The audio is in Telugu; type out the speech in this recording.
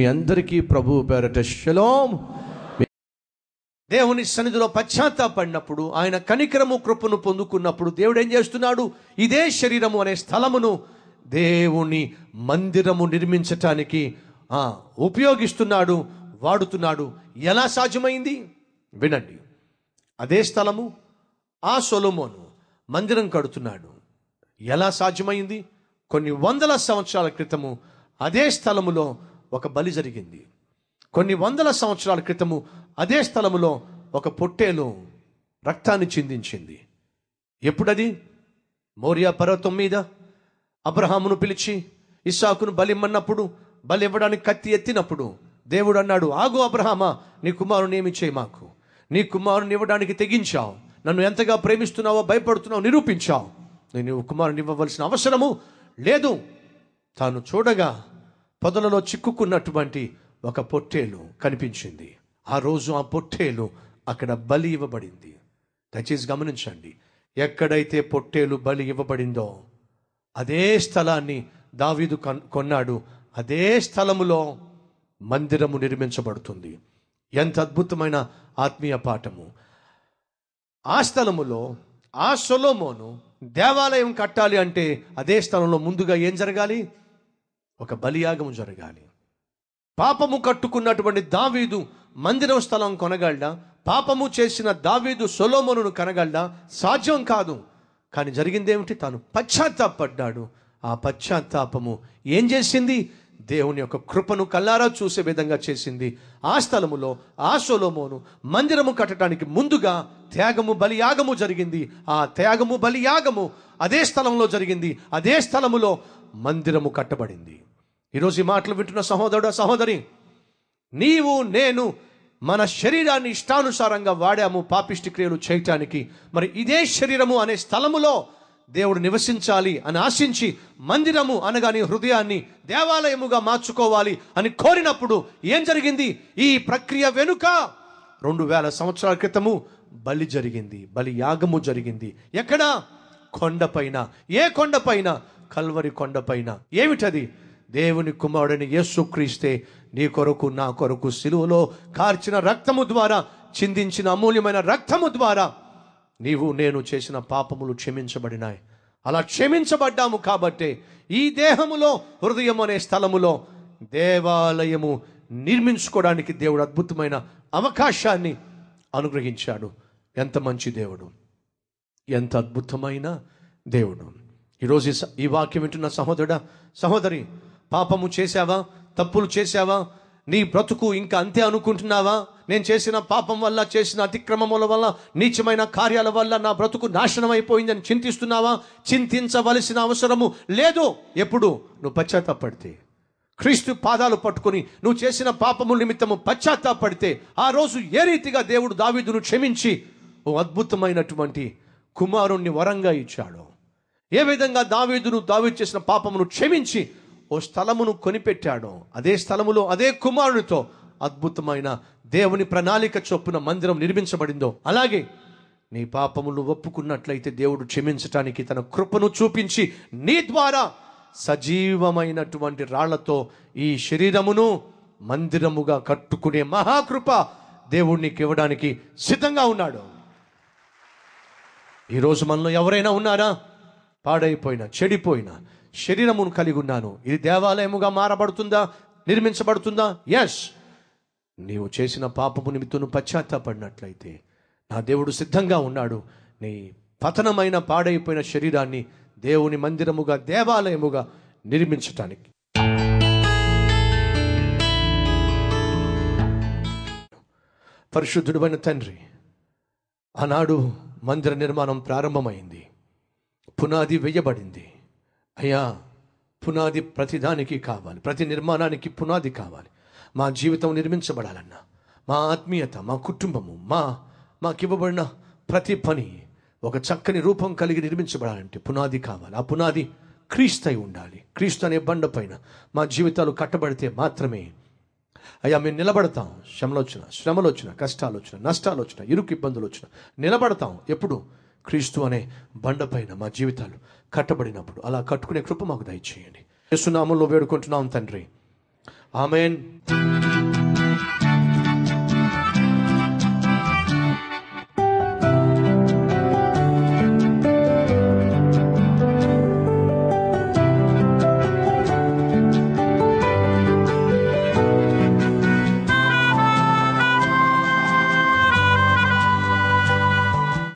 మీ అందరికీ ప్రభు పేరట శలోం. దేవుని సన్నిధిలో పశ్చాత్తాపడినప్పుడు ఆయన కనికరము కృపను పొందుకున్నప్పుడు దేవుడు ఏం చేస్తున్నాడు? ఇదే శరీరము అనే స్థలమును దేవుని మందిరము నిర్మించటానికి ఉపయోగిస్తున్నాడు వాడుతున్నాడు. ఎలా సాధ్యమైంది? వినండి. అదే స్థలము ఆ సొలమోను మందిరం కడుతున్నాడు. ఎలా సాధ్యమైంది? కొన్ని వందల సంవత్సరాల క్రితము అదే స్థలములో ఒక బలి జరిగింది. కొన్ని వందల సంవత్సరాల క్రితము అదే స్థలములో ఒక పొట్టేలు రక్తాన్ని చిందించింది. ఎప్పుడది? మోరియా పర్వతం మీద. అబ్రహామును పిలిచి ఇస్సాకును బలిమ్మన్నప్పుడు బలి ఇవ్వడానికి కత్తి ఎత్తినప్పుడు దేవుడు అన్నాడు ఆగు అబ్రహామా నీ కుమారుని ఏమి చేయి మాకు. నీ కుమారుని ఇవ్వడానికి తెగించావు. నన్ను ఎంతగా ప్రేమిస్తున్నావో భయపడుతున్నావు నిరూపించావు. నేను కుమారుని ఇవ్వవలసిన అవసరము లేదు. తాను చూడగా పొదలలో చిక్కుకున్నటువంటి ఒక పొట్టేలు కనిపించింది. ఆ రోజు ఆ పొట్టేలు అక్కడ బలి ఇవ్వబడింది. దయచేసి గమనించండి. ఎక్కడైతే పొట్టేలు బలి ఇవ్వబడిందో అదే స్థలాన్ని దావీదు కన్- కొన్నాడు. అదే స్థలములో మందిరము నిర్మించబడుతుంది. ఎంత అద్భుతమైన ఆత్మీయ పాఠము. ఆ స్థలములో ఆ సొలోమోను దేవాలయం కట్టాలి అంటే అదే స్థలంలో ముందుగా ఏం జరగాలి? ఒక బలియాగము జరగాలి. పాపము కట్టుకున్నటువంటి దావీదు మందిరం స్థలం కొనగలడా? పాపము చేసిన దావీదు సొలోమోనును కనగలడా? సాధ్యం కాదు. కానీ జరిగిందేమిటి? తాను పశ్చాత్తాపడ్డాడు. ఆ పశ్చాత్తాపము ఏం చేసింది? దేవుని యొక్క కృపను కల్లారా చూసే విధంగా చేసింది. ఆ స్థలములో ఆ సొలోమోను మందిరము కట్టడానికి ముందుగా త్యాగము బలియాగము జరిగింది. ఆ త్యాగము బలియాగము అదే స్థలంలో జరిగింది. అదే స్థలములో మందిరము కట్టబడింది. ఈరోజు ఈ మాటలు వింటున్న సహోదరుడు సహోదరి నీవు నేను మన శరీరాన్ని ఇష్టానుసారంగా వాడాము పాపిష్టి క్రియలు చేయటానికి. మరి ఇదే శరీరము అనే స్థలములో దేవుడు నివసించాలి అని ఆశించి మందిరము అనగా నీ హృదయాన్ని దేవాలయముగా మార్చుకోవాలి అని కోరినప్పుడు ఏం జరిగింది? ఈ ప్రక్రియ వెనుక రెండు వేల సంవత్సరాల క్రితము బలి జరిగింది బలి యాగము జరిగింది. ఎక్కడ? కొండపైన. ఏ కొండపైన? కల్వరి కొండపైన. ఏమిటది? దేవుని కుమారుడిని యేసుక్రీస్తే నీ కొరకు నా కొరకు సిలువలో కార్చిన రక్తము ద్వారా చిందించిన అమూల్యమైన రక్తము ద్వారా నీవు నేను చేసిన పాపములు క్షమించబడినాయి. అలా క్షమించబడ్డాము కాబట్టే ఈ దేహములో హృదయం అనే స్థలములో దేవాలయము నిర్మించుకోవడానికి దేవుడు అద్భుతమైన అవకాశాన్ని అనుగ్రహించాడు. ఎంత మంచి దేవుడు. ఎంత అద్భుతమైన దేవుడు. ఈరోజు స- ఈ వాక్యం వింటున్న సహోదరుడా సహోదరి పాపము చేశావా? తప్పులు చేశావా? నీ బ్రతుకు ఇంకా అంతే అనుకుంటున్నావా? నేను చేసిన పాపం వల్ల చేసిన అతిక్రమముల వల్ల నీచమైన కార్యాల వల్ల నా బ్రతుకు నాశనం అయిపోయిందని చింతిస్తున్నావా? చింతించవలసిన అవసరము లేదు. ఎప్పుడు? నువ్వు పశ్చాత్తాపడితే. క్రీస్తు పాదాలు పట్టుకొని నువ్వు చేసిన పాపము నిమిత్తము పశ్చాత్తాపడితే ఆ రోజు ఏ రీతిగా దేవుడు దావీదును క్షమించి ఓ అద్భుతమైనటువంటి కుమారుణ్ణి వరంగా ఇచ్చాడు. ఏ విధంగా దావీదును దావీదు చేసిన పాపమును క్షమించి ఓ స్థలమును కొనిపెట్టాడో అదే స్థలములో అదే కుమారునితో అద్భుతమైన దేవుని ప్రణాళిక చొప్పున మందిరం నిర్మించబడిందో అలాగే నీ పాపములు ఒప్పుకున్నట్లయితే దేవుడు క్షమించటానికి తన కృపను చూపించి నీ ద్వారా సజీవమైనటువంటి రాళ్ళతో ఈ శరీరమును మందిరముగా కట్టుకునే మహాకృప దేవుడికి ఇవ్వడానికి సిద్ధంగా ఉన్నాడు. ఈరోజు మనలో ఎవరైనా ఉన్నారా? పాడైపోయిన చెడిపోయిన శరీరమును కలిగి ఉన్నాను. ఇది దేవాలయముగా మారబడుతుందా? నిర్మించబడుతుందా? ఎస్ నీవు చేసిన పాపము నిమిత్తం పశ్చాత్తాపడినట్లయితే నా దేవుడు సిద్ధంగా ఉన్నాడు. నీ పతనమైన పాడైపోయిన శరీరాన్ని దేవుని మందిరముగా దేవాలయముగా నిర్మించటానికి. పరిశుద్ధుడైన తండ్రి ఆనాడు మందిర నిర్మాణం ప్రారంభమైంది. పునాది వేయబడింది. అయ్యా పునాది ప్రతిదానికి కావాలి. ప్రతి నిర్మాణానికి పునాది కావాలి. మా జీవితం నిర్మించబడాలన్నా మా ఆత్మీయత మా కుటుంబము మా మాకివ్వబడిన ప్రతి పని ఒక చక్కని రూపం కలిగి నిర్మించబడాలంటే పునాది కావాలి. ఆ పునాది క్రీస్తై ఉండాలి. క్రీస్తు అనే బండ పైన మా జీవితాలు కట్టబడితే మాత్రమే. అయ్యా మేము నిలబడతాం. శ్రమలు వచ్చిన శ్రమలు వచ్చిన కష్టాలు వచ్చిన నష్టాలు వచ్చిన ఇరుకు ఇబ్బందులు వచ్చిన నిలబడతాం. ఎప్పుడు? క్రీస్తు అనే బండపైన మా జీవితాలు కట్టబడినప్పుడు అలా కట్టుకునే కృప మాకు దయచేయండి. యేసునామంలో వేడుకుంటున్నాం తండ్రి. ఆమెన్.